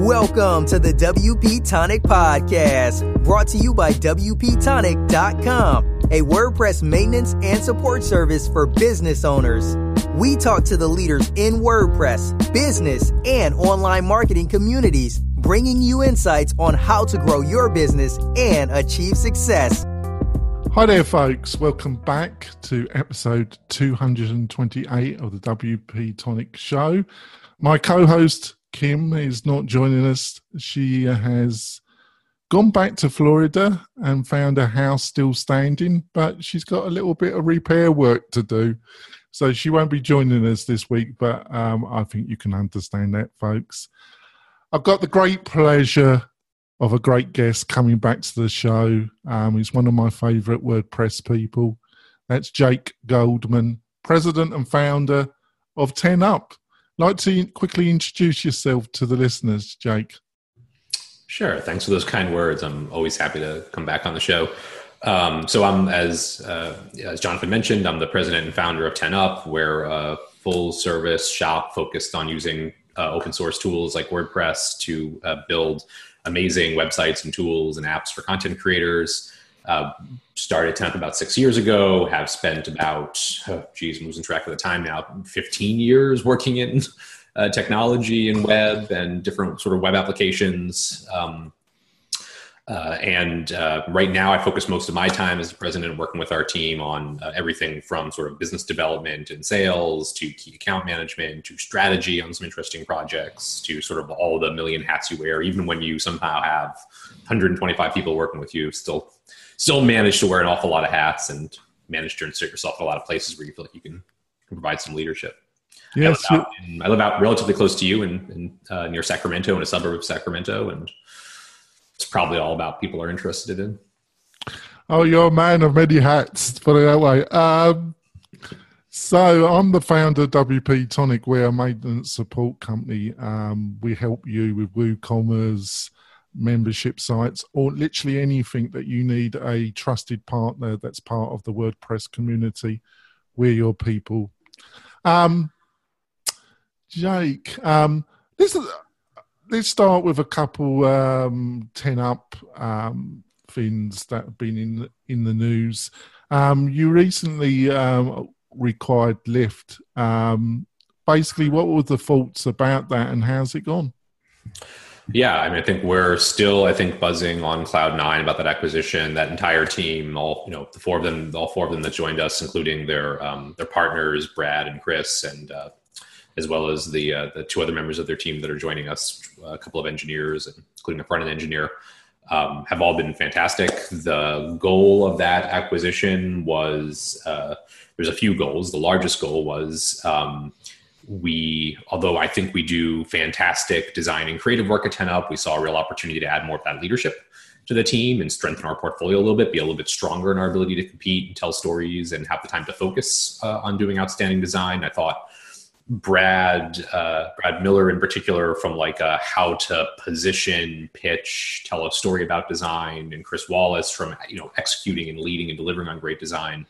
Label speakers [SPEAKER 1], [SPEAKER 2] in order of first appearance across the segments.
[SPEAKER 1] Welcome to the WP Tonic Podcast, brought to you by WPTonic.com, a WordPress maintenance and support service for business owners. We talk to the leaders in WordPress, business, and online marketing communities, bringing you insights on how to grow your business and achieve success.
[SPEAKER 2] Hi there, folks. Welcome back to episode 228 of the WP Tonic Show. My co host, Kim is not joining us. She has gone back to Florida and found a house still standing, but she's got a little bit of repair work to do. So she won't be joining us this week, but um, I think you can understand that, folks. I've got the great pleasure of a great guest coming back to the show. Um, he's one of my favourite WordPress people. That's Jake Goldman, president and founder of 10 Up like to quickly introduce yourself to the listeners, Jake?
[SPEAKER 3] Sure. Thanks for those kind words. I'm always happy to come back on the show. Um, so I'm, as uh, as Jonathan mentioned, I'm the president and founder of 10up. We're a full service shop focused on using uh, open source tools like WordPress to uh, build amazing websites and tools and apps for content creators. Uh, started 10up about six years ago, have spent about, oh, geez, I'm losing track of the time now, 15 years working in uh, technology and web and different sort of web applications. Um, uh, and uh, right now, I focus most of my time as the president working with our team on uh, everything from sort of business development and sales to key account management to strategy on some interesting projects to sort of all the million hats you wear. Even when you somehow have 125 people working with you, still still manage to wear an awful lot of hats and manage to insert yourself in a lot of places where you feel like you can, provide some leadership. Yes, I live, out, in, I live out relatively close to you and in, in uh, near Sacramento, in a suburb of Sacramento, and it's probably all about people are interested in.
[SPEAKER 2] Oh, you're a man of many hats, put it that way. Um, so I'm the founder of WP Tonic. We're a maintenance support company. Um, we help you with WooCommerce, membership sites, or literally anything that you need a trusted partner that's part of the WordPress community. We're your people. Um, Jake, um, this is, let's start with a couple um, 10 up um, things that have been in, in the news. Um, you recently um, required Lift. Um, basically, what were the thoughts about that and how's it gone?
[SPEAKER 3] Yeah, I mean, I think we're still, I think, buzzing on cloud nine about that acquisition. That entire team, all you know, the four of them, all four of them that joined us, including their um, their partners, Brad and Chris, and uh, as well as the uh, the two other members of their team that are joining us, a couple of engineers, including a front end engineer, um, have all been fantastic. The goal of that acquisition was uh, there's a few goals. The largest goal was um, we, although I think we do fantastic design and creative work at 10 Up, we saw a real opportunity to add more of that leadership to the team and strengthen our portfolio a little bit, be a little bit stronger in our ability to compete and tell stories and have the time to focus uh, on doing outstanding design. I thought Brad, uh, Brad Miller in particular, from like a how to position, pitch, tell a story about design, and Chris Wallace from you know executing and leading and delivering on great design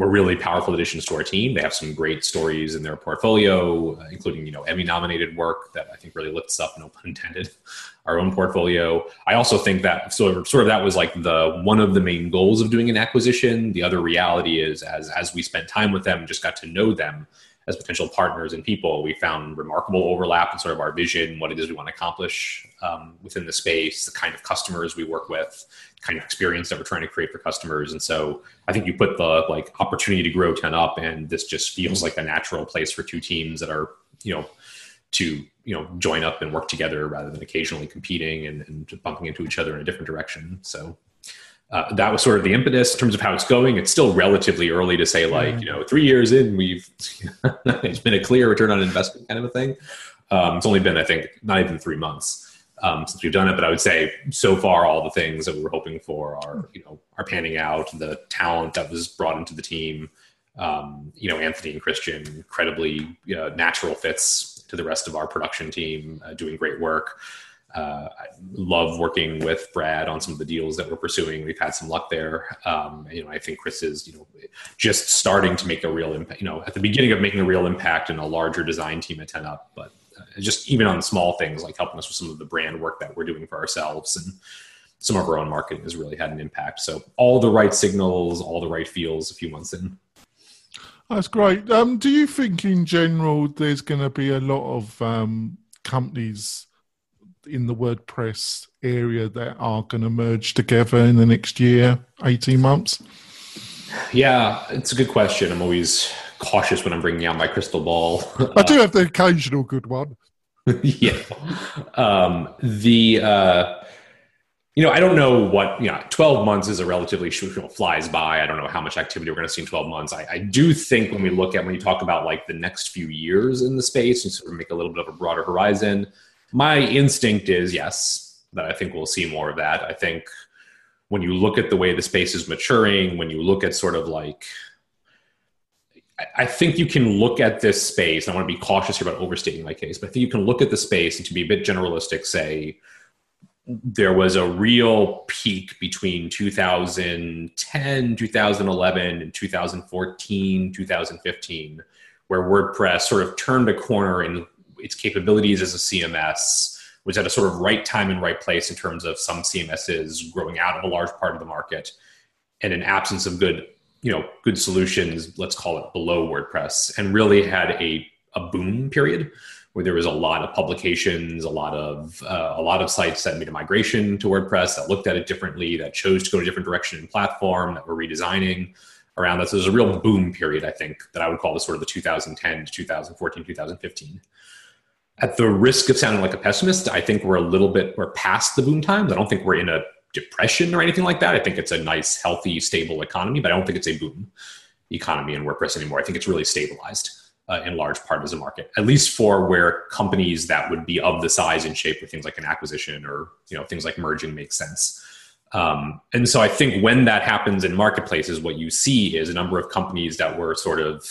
[SPEAKER 3] were really powerful additions to our team. They have some great stories in their portfolio, uh, including you know Emmy nominated work that I think really lifts up, no pun intended, our own portfolio. I also think that sort of, sort of that was like the one of the main goals of doing an acquisition. The other reality is as as we spent time with them, just got to know them as potential partners and people, we found remarkable overlap in sort of our vision, what it is we want to accomplish um, within the space, the kind of customers we work with, kind of experience that we're trying to create for customers. And so I think you put the like opportunity to grow 10 up and this just feels like a natural place for two teams that are, you know, to, you know, join up and work together rather than occasionally competing and, and bumping into each other in a different direction. So uh, that was sort of the impetus in terms of how it's going. It's still relatively early to say like, you know, three years in, we've, it's been a clear return on investment kind of a thing. Um, it's only been, I think, not even three months um, since we've done it. But I would say so far, all the things that we were hoping for are you know are panning out. The talent that was brought into the team, um, you know, Anthony and Christian, incredibly you know, natural fits to the rest of our production team, uh, doing great work. Uh, I love working with Brad on some of the deals that we're pursuing. We've had some luck there. Um, you know, I think Chris is, you know, just starting to make a real impact. You know, at the beginning of making a real impact in a larger design team at Ten Up, but just even on small things like helping us with some of the brand work that we're doing for ourselves and some of our own marketing has really had an impact. So all the right signals, all the right feels a few months in.
[SPEAKER 2] That's great. Um, do you think, in general, there's going to be a lot of um, companies in the WordPress area that are going to merge together in the next year, 18 months?
[SPEAKER 3] Yeah, it's a good question. I'm always cautious when I'm bringing out my crystal ball.
[SPEAKER 2] I do have the occasional good one.
[SPEAKER 3] yeah. Um, the. Uh, you know, I don't know what, you know, 12 months is a relatively short, you know, flies by. I don't know how much activity we're going to see in 12 months. I, I, do think when we look at, when you talk about like the next few years in the space and sort of make a little bit of a broader horizon, my instinct is yes, that I think we'll see more of that. I think when you look at the way the space is maturing, when you look at sort of like, I think you can look at this space. I want to be cautious here about overstating my case, but I think you can look at the space and to be a bit generalistic, say, there was a real peak between 2010, 2011, and 2014, 2015, where WordPress sort of turned a corner in its capabilities as a CMS, was at a sort of right time and right place in terms of some CMSs growing out of a large part of the market, and an absence of good, you know, good solutions, let's call it below WordPress, and really had a, a boom period where there was a lot of publications, a lot of uh, a lot of sites that made a migration to WordPress that looked at it differently, that chose to go a different direction in platform, that were redesigning around that. So there's a real boom period, I think, that I would call the sort of the 2010 to 2014, 2015. At the risk of sounding like a pessimist, I think we're a little bit we're past the boom times. I don't think we're in a depression or anything like that. I think it's a nice, healthy, stable economy, but I don't think it's a boom economy in WordPress anymore. I think it's really stabilized uh, in large part as a market, at least for where companies that would be of the size and shape where things like an acquisition or you know things like merging make sense. Um, and so I think when that happens in marketplaces, what you see is a number of companies that were sort of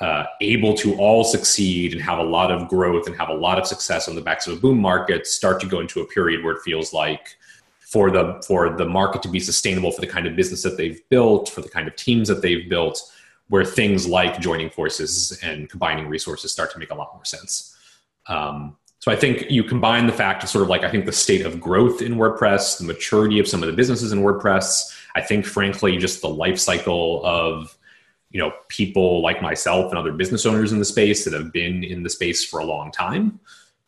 [SPEAKER 3] uh, able to all succeed and have a lot of growth and have a lot of success on the backs of a boom market start to go into a period where it feels like for the for the market to be sustainable for the kind of business that they've built, for the kind of teams that they've built, where things like joining forces and combining resources start to make a lot more sense. Um, so I think you combine the fact of sort of like I think the state of growth in WordPress, the maturity of some of the businesses in WordPress. I think frankly just the life cycle of you know people like myself and other business owners in the space that have been in the space for a long time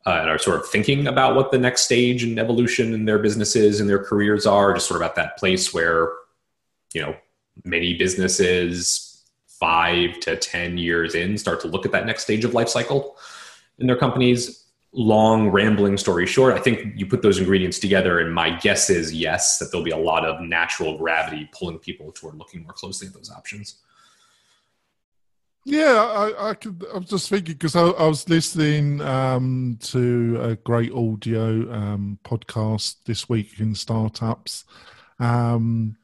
[SPEAKER 3] uh, and are sort of thinking about what the next stage and evolution in their businesses and their careers are. Just sort of at that place where you know many businesses five to 10 years in start to look at that next stage of life cycle in their companies. Long, rambling story short, I think you put those ingredients together, and my guess is yes, that there'll be a lot of natural gravity pulling people toward looking more closely at those options.
[SPEAKER 2] Yeah, I, I, could, I was just thinking because I, I, was listening um, to a great audio um, podcast this week in startups. Um,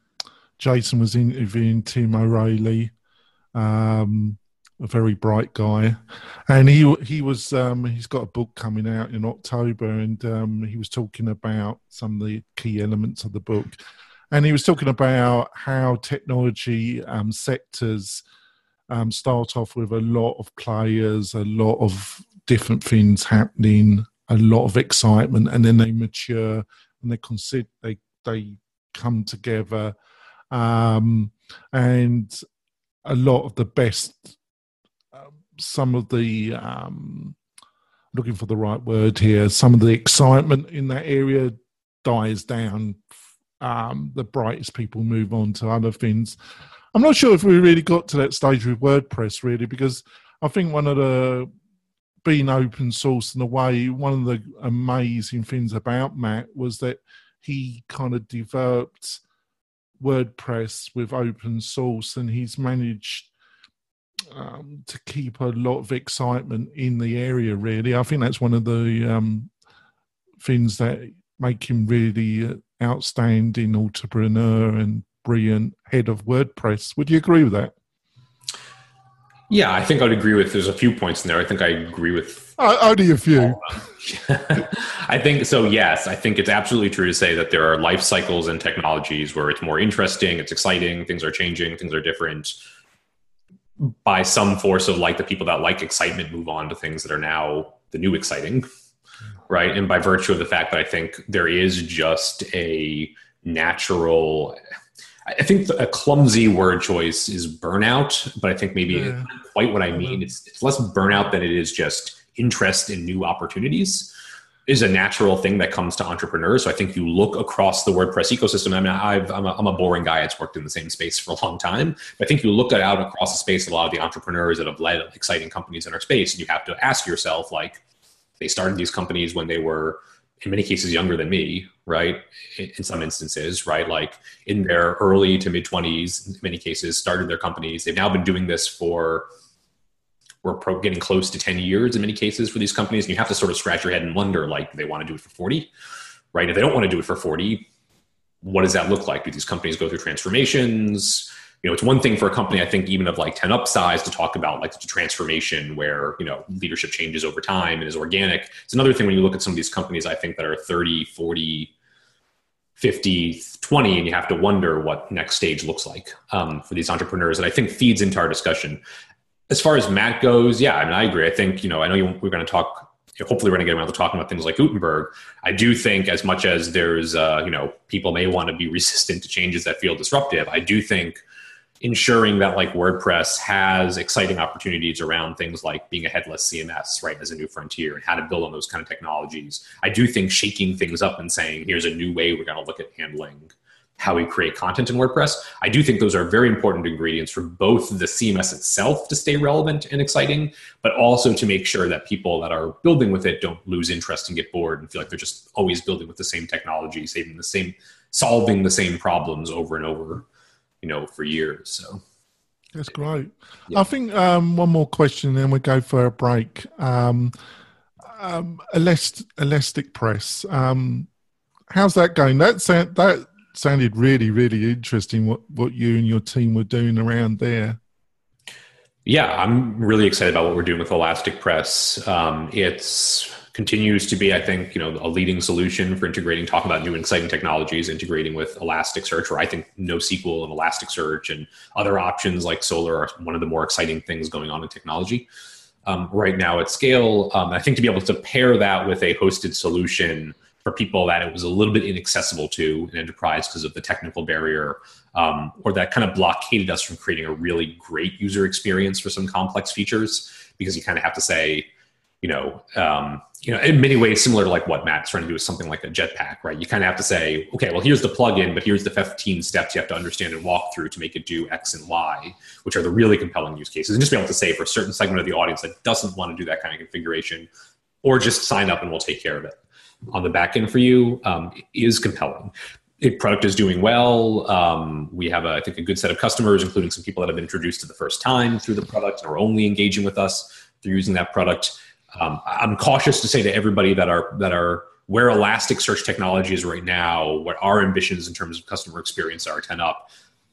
[SPEAKER 2] Jason was interviewing Tim O'Reilly, um, a very bright guy, and he he was um, he's got a book coming out in October, and um, he was talking about some of the key elements of the book, and he was talking about how technology um, sectors um, start off with a lot of players, a lot of different things happening, a lot of excitement, and then they mature and they consider they they come together um, and a lot of the best, um, some of the, um, looking for the right word here, some of the excitement in that area dies down. Um, the brightest people move on to other things. I'm not sure if we really got to that stage with WordPress, really, because I think one of the being open source in a way, one of the amazing things about Matt was that he kind of developed WordPress with open source, and he's managed um, to keep a lot of excitement in the area. Really, I think that's one of the um, things that make him really outstanding entrepreneur and brilliant head of WordPress. Would you agree with that?
[SPEAKER 3] Yeah, I think I'd agree with. There's a few points in there. I think I agree with.
[SPEAKER 2] Uh, only a few.
[SPEAKER 3] I think so. Yes, I think it's absolutely true to say that there are life cycles and technologies where it's more interesting, it's exciting, things are changing, things are different. By some force of like the people that like excitement move on to things that are now the new exciting, right? And by virtue of the fact that I think there is just a natural. I think a clumsy word choice is burnout, but I think maybe yeah. quite what I mean. Uh-huh. It's, it's less burnout than it is just interest in new opportunities is a natural thing that comes to entrepreneurs. So I think you look across the WordPress ecosystem. I mean, I've, I'm, a, I'm a boring guy. It's worked in the same space for a long time. But I think you look out across the space, a lot of the entrepreneurs that have led exciting companies in our space, and you have to ask yourself, like, they started these companies when they were, in many cases, younger than me, right? In some instances, right? Like in their early to mid 20s, in many cases, started their companies. They've now been doing this for we're getting close to 10 years in many cases for these companies. And you have to sort of scratch your head and wonder, like, they want to do it for 40? Right? If they don't want to do it for 40, what does that look like? Do these companies go through transformations? You know, it's one thing for a company, I think, even of like 10 up size to talk about like the transformation where, you know, leadership changes over time and is organic. It's another thing when you look at some of these companies, I think that are 30, 40, 50, 20, and you have to wonder what next stage looks like um, for these entrepreneurs. And I think feeds into our discussion as far as Matt goes, yeah, I mean, I agree. I think, you know, I know you, we're going to talk, hopefully we're going to get around to talking about things like Gutenberg. I do think as much as there's, uh, you know, people may want to be resistant to changes that feel disruptive, I do think ensuring that like WordPress has exciting opportunities around things like being a headless CMS, right, as a new frontier and how to build on those kind of technologies. I do think shaking things up and saying, here's a new way we're going to look at handling how we create content in WordPress. I do think those are very important ingredients for both the CMS itself to stay relevant and exciting, but also to make sure that people that are building with it don't lose interest and get bored and feel like they're just always building with the same technology, saving the same, solving the same problems over and over, you know, for years. So.
[SPEAKER 2] That's great. Yeah. I think um, one more question, then we go for a break. Um, um, Elastic, ElasticPress. Um, how's that going? That that sounded really, really interesting what, what you and your team were doing around there.
[SPEAKER 3] Yeah, I'm really excited about what we're doing with ElasticPress. Um, it's continues to be, I think, you know, a leading solution for integrating, talking about new and exciting technologies, integrating with Elasticsearch, where I think NoSQL and Elasticsearch and other options like Solr are one of the more exciting things going on in technology. Um, right now at scale, um, I think to be able to pair that with a hosted solution for people that it was a little bit inaccessible to in enterprise because of the technical barrier, um, or that kind of blockaded us from creating a really great user experience for some complex features because you kind of have to say, you know, um, you know, in many ways similar to like what Matt's trying to do with something like a Jetpack, right? You kind of have to say, okay, well, here's the plugin, but here's the 15 steps you have to understand and walk through to make it do X and Y, which are the really compelling use cases. And just be able to say for a certain segment of the audience that doesn't want to do that kind of configuration, or just sign up and we'll take care of it on the back end for you um, is compelling. The product is doing well. Um, we have, a, I think, a good set of customers, including some people that have been introduced to the first time through the product and are only engaging with us through using that product. Um, I'm cautious to say to everybody that are that are where Elasticsearch technology is right now, what our ambitions in terms of customer experience are 10 up.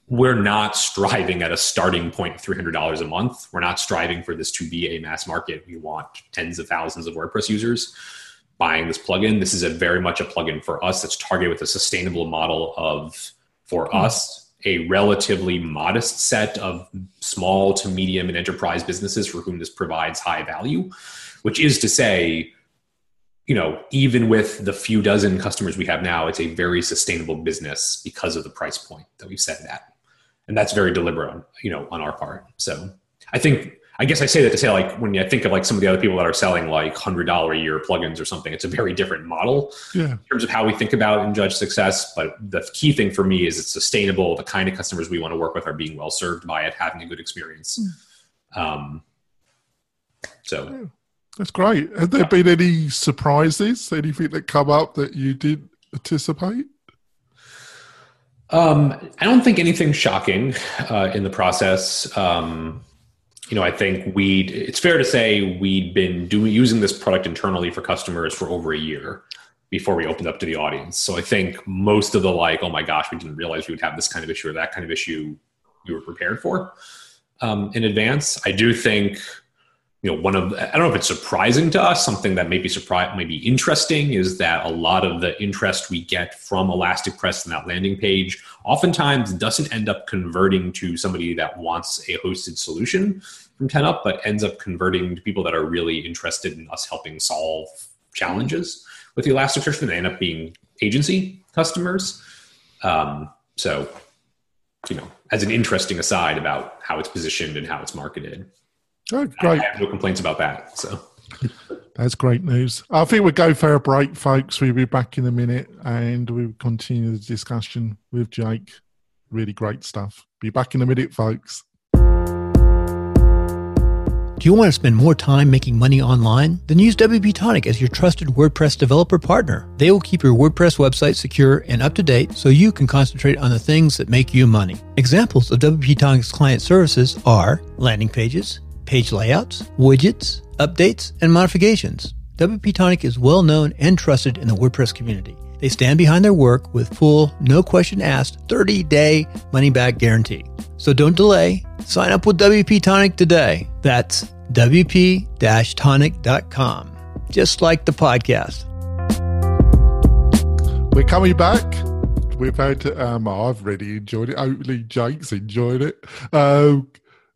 [SPEAKER 3] We're not striving at a starting point of $300 a month. We're not striving for this to be a mass market. We want tens of thousands of WordPress users buying this plugin. This is a very much a plugin for us that's targeted with a sustainable model of for mm-hmm. us a relatively modest set of small to medium and enterprise businesses for whom this provides high value, which is to say, you know, even with the few dozen customers we have now, it's a very sustainable business because of the price point that we've set it at. And that's very deliberate, you know, on our part. So I think I guess I say that to say like when I think of like some of the other people that are selling like hundred dollar a year plugins or something, it's a very different model yeah. in terms of how we think about and judge success. But the key thing for me is it's sustainable. The kind of customers we want to work with are being well served by it, having a good experience. Hmm. Um, so
[SPEAKER 2] yeah, that's great. Have there been any surprises? Anything that come up that you did anticipate?
[SPEAKER 3] Um, I don't think anything shocking uh, in the process. Um, you know, I think we it's fair to say we'd been doing using this product internally for customers for over a year before we opened up to the audience. So I think most of the like, oh my gosh, we didn't realize we would have this kind of issue or that kind of issue we were prepared for um, in advance. I do think, you know, one of I don't know if it's surprising to us, something that may be surprise maybe interesting is that a lot of the interest we get from ElasticPress and that landing page oftentimes doesn't end up converting to somebody that wants a hosted solution. from 10 up, but ends up converting to people that are really interested in us helping solve challenges with the Elasticsearch. And they end up being agency customers. Um, so, you know, as an interesting aside about how it's positioned and how it's marketed.
[SPEAKER 2] Oh, great.
[SPEAKER 3] I have no complaints about that. So
[SPEAKER 2] that's great news. I think we'll go for a break, folks. We'll be back in a minute and we'll continue the discussion with Jake. Really great stuff. Be back in a minute, folks.
[SPEAKER 4] Do you want to spend more time making money online? Then use WP Tonic as your trusted WordPress developer partner. They will keep your WordPress website secure and up to date so you can concentrate on the things that make you money. Examples of WP Tonic's client services are landing pages, page layouts, widgets, updates, and modifications. WP Tonic is well known and trusted in the WordPress community. They stand behind their work with full, no question asked, 30 day money back guarantee. So don't delay. Sign up with WP Tonic today. That's WP tonic.com, just like the podcast.
[SPEAKER 2] We're coming back. We've had, um, I've really enjoyed it. Hopefully, Jake's enjoyed it. Um,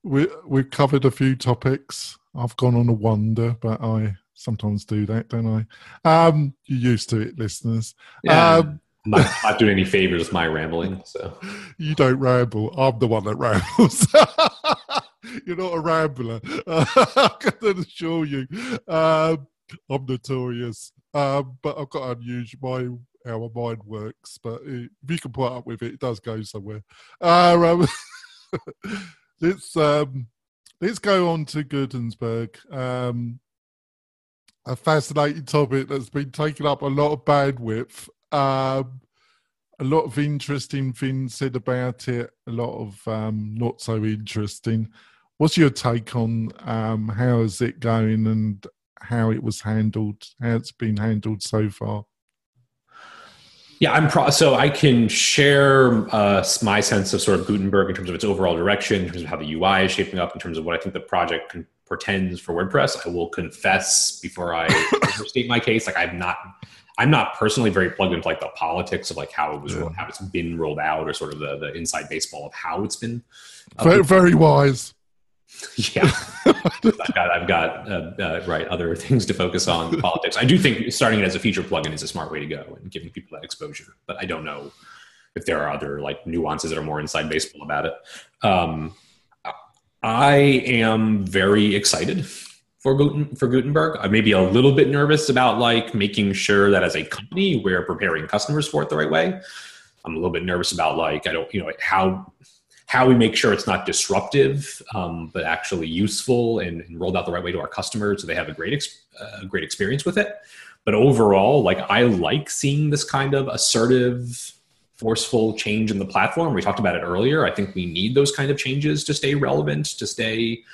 [SPEAKER 2] we, we've covered a few topics. I've gone on a wander, but I sometimes do that, don't I? Um, you're used to it, listeners.
[SPEAKER 3] Yeah. Um, I'm not, not, doing any favors with my rambling. So
[SPEAKER 2] you don't ramble. I'm the one that rambles. you're not a rambler. Uh, I can assure you. Um, I'm notorious, um, but I've got unusual my how my mind works. But if you can put up with it, it does go somewhere. Uh, um, let's um, let's go on to Gutenberg. Um, a fascinating topic that's been taking up a lot of bandwidth. Um, a lot of interesting things said about it. A lot of um, not so interesting. What's your take on um, how is it going and how it was handled? How it's been handled so far?
[SPEAKER 3] Yeah, I'm pro- so I can share uh, my sense of sort of Gutenberg in terms of its overall direction, in terms of how the UI is shaping up, in terms of what I think the project can, pretends for WordPress. I will confess before I state my case, like I'm not, I'm not personally very plugged into like the politics of like how it was, yeah. how it's been rolled out, or sort of the the inside baseball of how it's been.
[SPEAKER 2] Uh, very, very wise.
[SPEAKER 3] Yeah, I've got, I've got uh, uh, right other things to focus on politics. I do think starting it as a feature plugin is a smart way to go and giving people that exposure. But I don't know if there are other like nuances that are more inside baseball about it. Um, I am very excited for Guten, for Gutenberg. I may be a little bit nervous about like making sure that as a company we're preparing customers for it the right way. I'm a little bit nervous about like I don't you know how how we make sure it's not disruptive, um, but actually useful and, and, rolled out the right way to our customers so they have a great ex- uh, great experience with it. But overall, like I like seeing this kind of assertive, forceful change in the platform. We talked about it earlier. I think we need those kind of changes to stay relevant, to stay,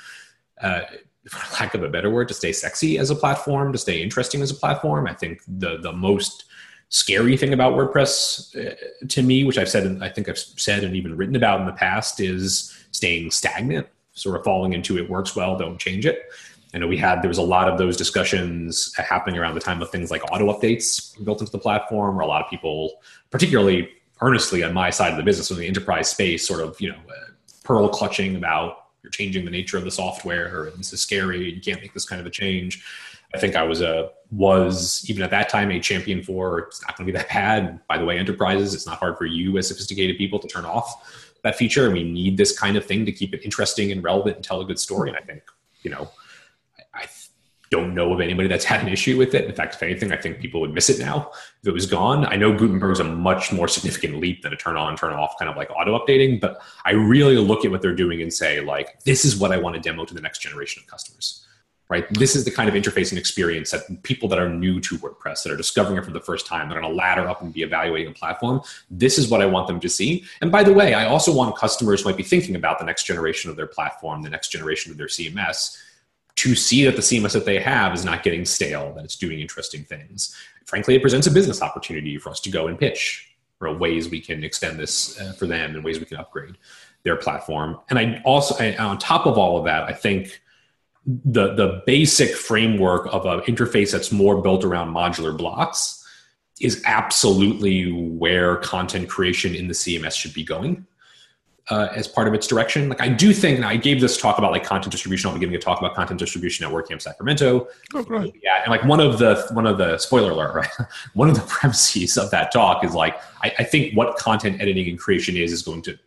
[SPEAKER 3] uh, for lack of a better word, to stay sexy as a platform, to stay interesting as a platform. I think the the most scary thing about WordPress uh, to me, which I've said, and I think I've said and even written about in the past, is staying stagnant, sort of falling into it works well, don't change it. I know we had there was a lot of those discussions happening around the time of things like auto updates built into the platform, where a lot of people, particularly earnestly on my side of the business in the enterprise space, sort of you know uh, pearl clutching about you're changing the nature of the software, or this is scary, you can't make this kind of a change. I think I was a was even at that time a champion for it's not going to be that bad. By the way, enterprises, it's not hard for you as sophisticated people to turn off that feature, and we need this kind of thing to keep it interesting and relevant and tell a good story. And I think you know, I, I don't know of anybody that's had an issue with it. In fact, if anything, I think people would miss it now if it was gone. I know Gutenberg's a much more significant leap than a turn on, turn off kind of like auto updating, but I really look at what they're doing and say, like, this is what I want to demo to the next generation of customers right? This is the kind of interface and experience that people that are new to WordPress, that are discovering it for the first time, they're going to ladder up and be evaluating a platform. This is what I want them to see. And by the way, I also want customers who might be thinking about the next generation of their platform, the next generation of their CMS, to see that the CMS that they have is not getting stale, that it's doing interesting things. Frankly, it presents a business opportunity for us to go and pitch for ways we can extend this uh, for them and ways we can upgrade their platform. And I also, I, on top of all of that, I think the the basic framework of an interface that's more built around modular blocks is absolutely where content creation in the CMS should be going. uh, as part of its direction. Like I do think, and I gave this talk about like content distribution. I'll be giving a talk about content distribution at WordCamp Sacramento.
[SPEAKER 2] Oh, great.
[SPEAKER 3] Yeah, and like one of the one of the spoiler alert, right? one of the premises of that talk is like I, I think what content editing and creation is is going to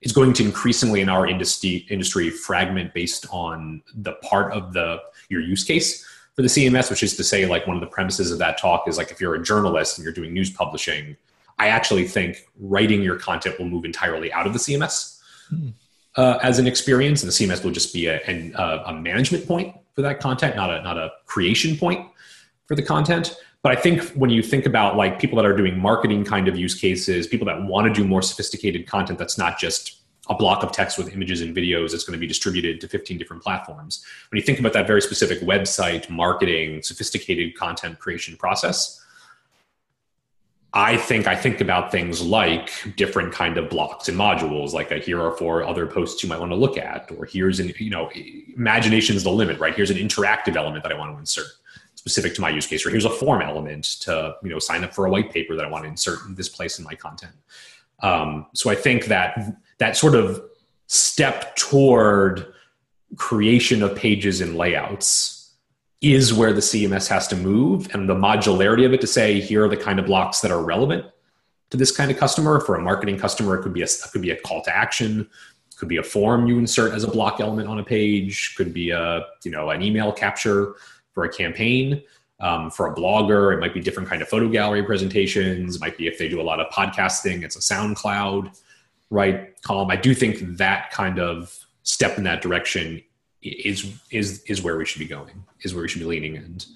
[SPEAKER 3] is going to increasingly in our industry industry fragment based on the part of the your use case for the CMS, which is to say, like one of the premises of that talk is like if you're a journalist and you're doing news publishing I actually think writing your content will move entirely out of the CMS hmm. uh, as an experience, and the CMS will just be a, a, a management point for that content, not a not a creation point for the content. But I think when you think about like people that are doing marketing kind of use cases, people that want to do more sophisticated content that's not just a block of text with images and videos that's going to be distributed to 15 different platforms. When you think about that very specific website marketing, sophisticated content creation process, I think I think about things like different kind of blocks and modules, like a, here are four other posts you might want to look at, or here's an you know imagination is the limit, right? Here's an interactive element that I want to insert specific to my use case, or here's a form element to you know sign up for a white paper that I want to insert in this place in my content. Um, so I think that that sort of step toward creation of pages and layouts is where the CMS has to move and the modularity of it to say here are the kind of blocks that are relevant to this kind of customer. For a marketing customer, it could be a it could be a call to action, could be a form you insert as a block element on a page, could be a you know an email capture for a campaign. Um, for a blogger, it might be different kind of photo gallery presentations. It might be if they do a lot of podcasting, it's a SoundCloud right column. I do think that kind of step in that direction is is is where we should be going is where we should be leaning and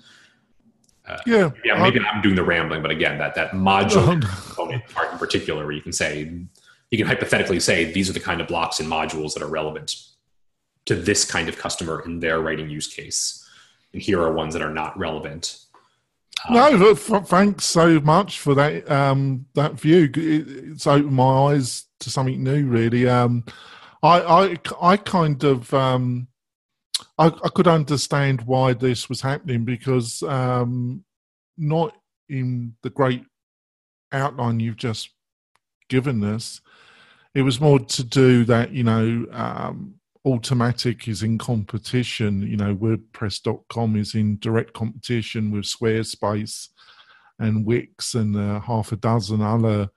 [SPEAKER 3] uh,
[SPEAKER 2] yeah
[SPEAKER 3] yeah maybe I'm, I'm doing the rambling but again that that modular component part in particular where you can say you can hypothetically say these are the kind of blocks and modules that are relevant to this kind of customer in their writing use case here are ones that are not relevant
[SPEAKER 2] um, no, thanks so much for that um, that view. It's opened my eyes to something new, really. Um, I, I, I kind of um, I, I could understand why this was happening because um, not in the great outline you've just given us. It was more to do that, you know, um, Automattic is in competition. You know, WordPress.com is in direct competition with Squarespace and Wix and uh, half a dozen other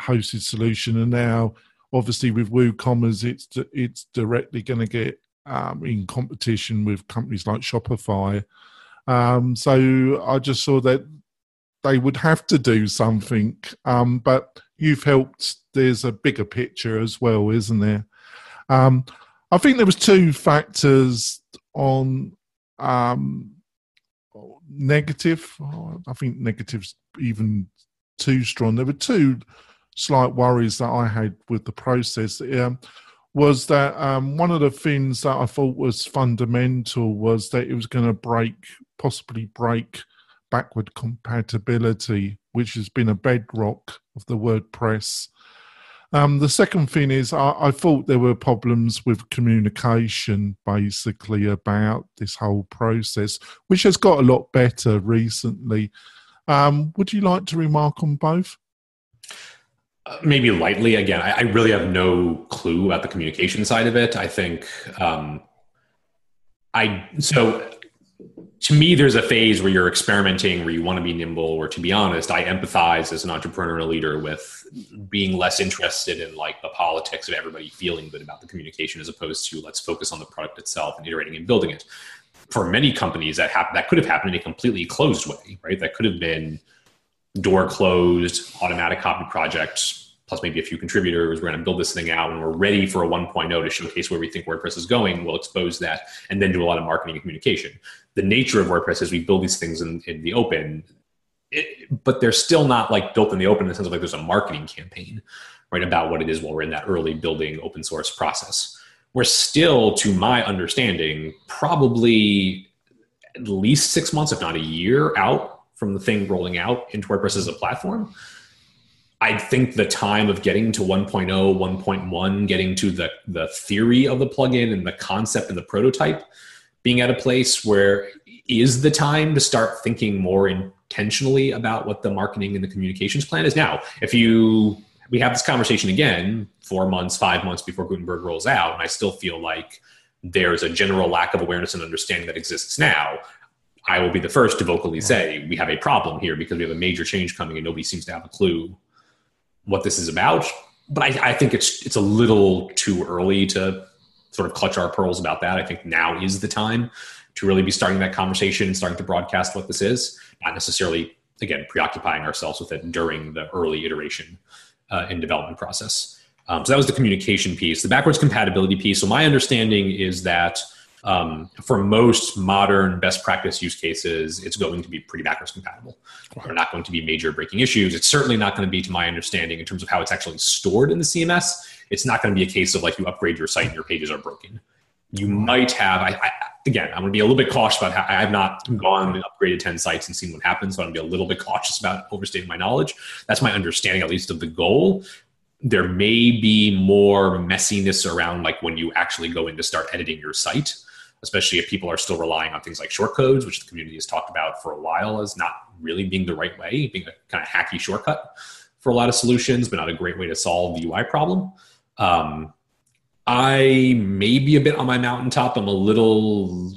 [SPEAKER 2] hosted solution. And now, obviously, with WooCommerce, it's it's directly going to get um, in competition with companies like Shopify. Um, so I just saw that they would have to do something. Um, but you've helped. There's a bigger picture as well, isn't there? Um, I think there was two factors on um, negative. I think negatives even too strong. There were two slight worries that I had with the process. Um, was that um, one of the things that I thought was fundamental was that it was going to break, possibly break backward compatibility, which has been a bedrock of the WordPress. Um, the second thing is, I, I, thought there were problems with communication basically about this whole process, which has got a lot better recently. Um, would you like to remark on both?
[SPEAKER 3] maybe lightly again I, I, really have no clue about the communication side of it i think um, i so to me there's a phase where you're experimenting where you want to be nimble or to be honest i empathize as an entrepreneur and a leader with being less interested in like the politics of everybody feeling good about the communication as opposed to let's focus on the product itself and iterating and building it. For many companies that hap- that could have happened in a completely closed way right? That could have been door closed, Automattic copy project, plus maybe a few contributors. We're going to build this thing out and we're ready for a 1.0 to showcase where we think WordPress is going. We'll expose that and then do a lot of marketing and communication. The nature of WordPress is we build these things in, in the open, it, but they're still not like built in the open in the sense of like there's a marketing campaign, right, about what it is while we're in that early building open source process. We're still, to my understanding, probably at least six months, if not a year out from the thing rolling out into WordPress as a platform. I think the time of getting to 1.0, 1.1, getting to the, the theory of the plugin and the concept and the prototype, being at a place where is the time to start thinking more intentionally about what the marketing and the communications plan is. Now, if you we have this conversation again four months, five months before Gutenberg rolls out, and I still feel like there's a general lack of awareness and understanding that exists now. I will be the first to vocally say we have a problem here because we have a major change coming and nobody seems to have a clue what this is about. But I, I think it's it's a little too early to sort of clutch our pearls about that. I think now is the time to really be starting that conversation and starting to broadcast what this is, not necessarily again preoccupying ourselves with it during the early iteration uh, in development process. Um, so that was the communication piece. The backwards compatibility piece. So my understanding is that um, for most modern best practice use cases, it's going to be pretty backwards compatible. There are not going to be major breaking issues. It's certainly not going to be, to my understanding, in terms of how it's actually stored in the CMS. It's not going to be a case of like you upgrade your site and your pages are broken. You might have, I, I, again, I'm going to be a little bit cautious about how I have not gone and upgraded 10 sites and seen what happens. So I'm going to be a little bit cautious about overstating my knowledge. That's my understanding, at least, of the goal. There may be more messiness around like when you actually go in to start editing your site, especially if people are still relying on things like shortcodes, which the community has talked about for a while as not really being the right way, being a kind of hacky shortcut for a lot of solutions, but not a great way to solve the UI problem. Um, I may be a bit on my mountaintop. I'm a little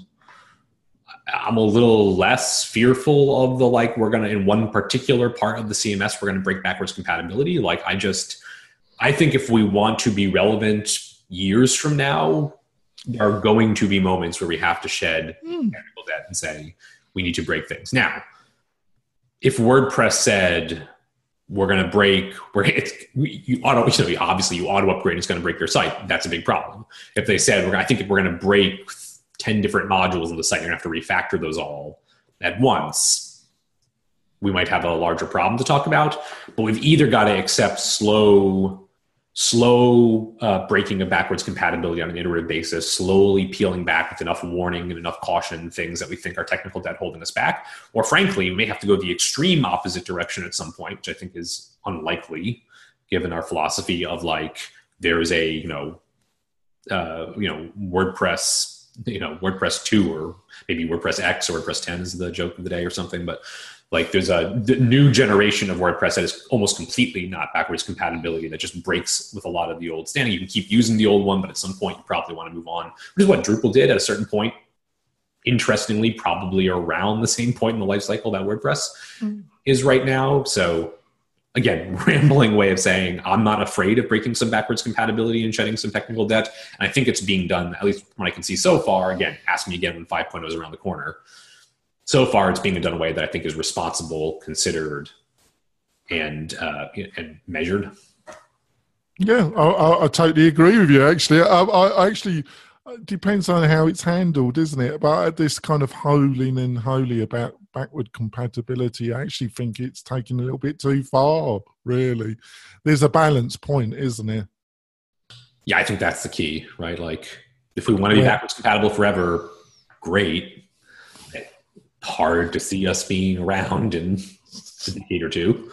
[SPEAKER 3] I'm a little less fearful of the like we're gonna in one particular part of the CMS we're gonna break backwards compatibility. Like I just I think if we want to be relevant years from now, there are going to be moments where we have to shed mm. technical debt and say we need to break things. Now, if WordPress said we're going to break where it's you auto you know, obviously you auto upgrade it's going to break your site that's a big problem if they said we're, i think if we're going to break 10 different modules in the site you're going to have to refactor those all at once we might have a larger problem to talk about but we've either got to accept slow slow uh, breaking of backwards compatibility on an iterative basis, slowly peeling back with enough warning and enough caution things that we think are technical debt holding us back. Or frankly, we may have to go the extreme opposite direction at some point, which I think is unlikely given our philosophy of like there is a, you know, uh, you know, WordPress, you know, WordPress 2 or maybe WordPress X or WordPress 10 is the joke of the day or something. But like there's a new generation of WordPress that is almost completely not backwards compatibility that just breaks with a lot of the old standing. You can keep using the old one, but at some point you probably want to move on, which is what Drupal did at a certain point. Interestingly, probably around the same point in the life cycle that WordPress mm. is right now. So again, rambling way of saying I'm not afraid of breaking some backwards compatibility and shedding some technical debt. And I think it's being done, at least when I can see so far. Again, ask me again when 5.0 is around the corner so far it's being done in a way that I think is responsible, considered, and uh, and measured.
[SPEAKER 2] Yeah, I, I, I, totally agree with you. Actually, I, I actually depends on how it's handled, isn't it? But this kind of holing and holy about backward compatibility, I actually think it's taken a little bit too far. Really, there's a balance point, isn't there?
[SPEAKER 3] Yeah, I think that's the key, right? Like, if we want to be yeah. backwards compatible forever, great hard to see us being around in a decade or two.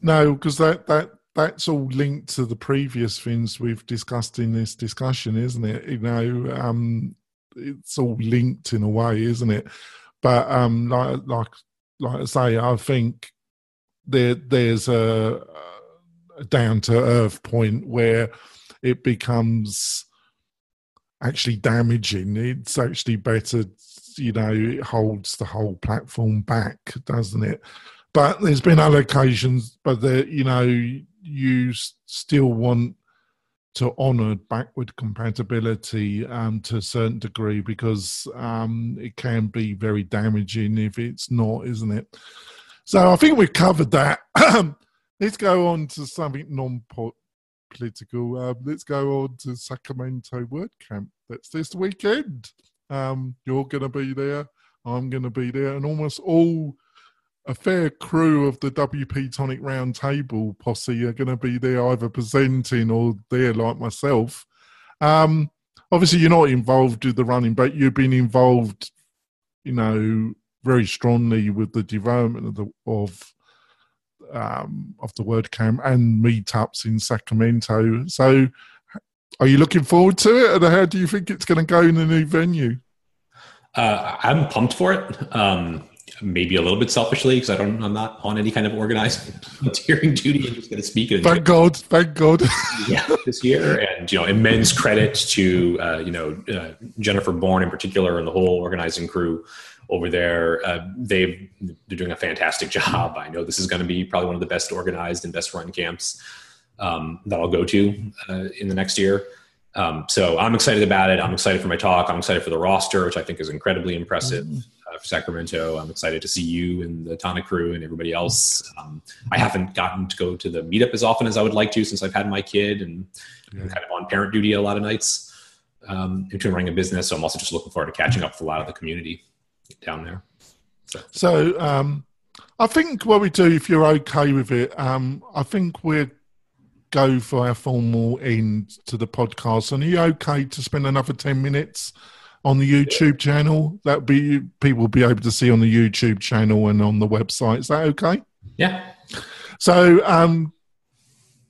[SPEAKER 2] No, because that that that's all linked to the previous things we've discussed in this discussion, isn't it? You know, um, it's all linked in a way, isn't it? But um, like like like I say, I think there there's a, a down to earth point where it becomes actually damaging. It's actually better you know, it holds the whole platform back, doesn't it? But there's been other occasions, but the, you know, you still want to honour backward compatibility um, to a certain degree because um, it can be very damaging if it's not, isn't it? So I think we've covered that. let's go on to something non-political. Um, let's go on to Sacramento WordCamp. That's this weekend. Um, you're going to be there. I'm going to be there, and almost all a fair crew of the WP Tonic Roundtable posse are going to be there, either presenting or there, like myself. Um, obviously, you're not involved with the running, but you've been involved, you know, very strongly with the development of the of um, of the WordCamp and meetups in Sacramento. So, are you looking forward to it, and how do you think it's going to go in the new venue?
[SPEAKER 3] Uh, I'm pumped for it. Um, maybe a little bit selfishly because I don't, I'm not on any kind of organized volunteering duty. I'm just going to speak.
[SPEAKER 2] Thank God, thank God.
[SPEAKER 3] yeah, this year, and you know, immense credit to uh, you know uh, Jennifer Bourne in particular and the whole organizing crew over there. Uh, they've they're doing a fantastic job. I know this is going to be probably one of the best organized and best run camps um, that I'll go to uh, in the next year. Um, so I'm excited about it. I'm excited for my talk. I'm excited for the roster, which I think is incredibly impressive mm-hmm. uh, for Sacramento. I'm excited to see you and the Tonic crew and everybody else. Um, I haven't gotten to go to the meetup as often as I would like to since I've had my kid and yeah. I'm kind of on parent duty a lot of nights um, between running a business. So I'm also just looking forward to catching up with a lot of the community down there.
[SPEAKER 2] So, so um, I think what we do, if you're okay with it, um, I think we're go for our formal end to the podcast. And are you okay to spend another 10 minutes on the YouTube channel? That be people will be able to see on the YouTube channel and on the website. Is that okay?
[SPEAKER 3] Yeah.
[SPEAKER 2] So, um,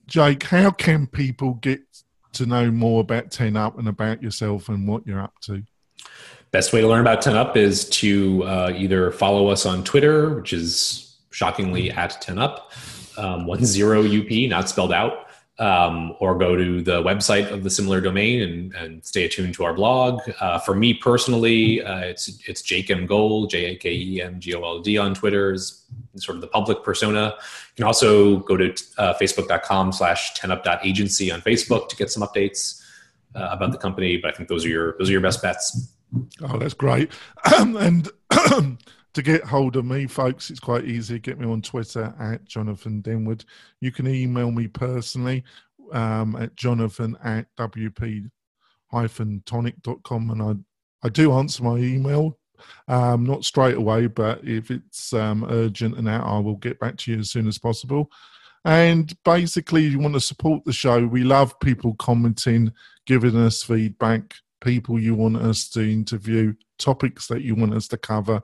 [SPEAKER 2] Jake, how can people get to know more about 10 Up and about yourself and what you're up to?
[SPEAKER 3] Best way to learn about 10 Up is to uh, either follow us on Twitter, which is shockingly at 10 Up, um, 10 UP, not spelled out um, or go to the website of the similar domain and, and stay attuned to our blog. Uh, for me personally, uh, it's it's Jake M Gold, J A K E M G O L D on Twitter is sort of the public persona. You can also go to uh, facebook.com slash 10up.agency on Facebook to get some updates uh, about the company. But I think those are your those are your best bets.
[SPEAKER 2] Oh, that's great. and to get hold of me, folks, it's quite easy. Get me on Twitter at Jonathan Denwood. You can email me personally um, at jonathan at wp tonic.com. And I, I do answer my email, um, not straight away, but if it's um, urgent and out, I will get back to you as soon as possible. And basically, you want to support the show. We love people commenting, giving us feedback, people you want us to interview, topics that you want us to cover.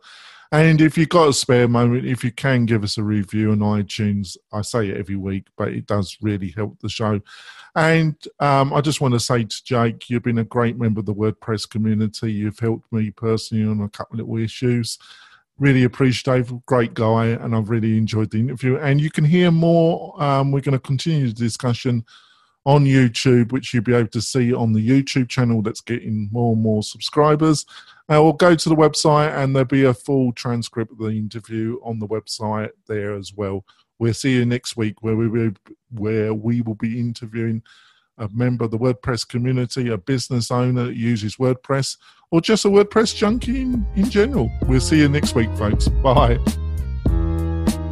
[SPEAKER 2] And if you've got a spare moment, if you can give us a review on iTunes, I say it every week, but it does really help the show. And um, I just want to say to Jake, you've been a great member of the WordPress community. You've helped me personally on a couple of little issues. Really appreciative, great guy, and I've really enjoyed the interview. And you can hear more. Um, we're going to continue the discussion on YouTube, which you'll be able to see on the YouTube channel that's getting more and more subscribers. Uh, we'll go to the website and there'll be a full transcript of the interview on the website there as well. We'll see you next week where we will, where we will be interviewing a member of the WordPress community, a business owner that uses WordPress, or just a WordPress junkie in, in general. We'll see you next week, folks. Bye.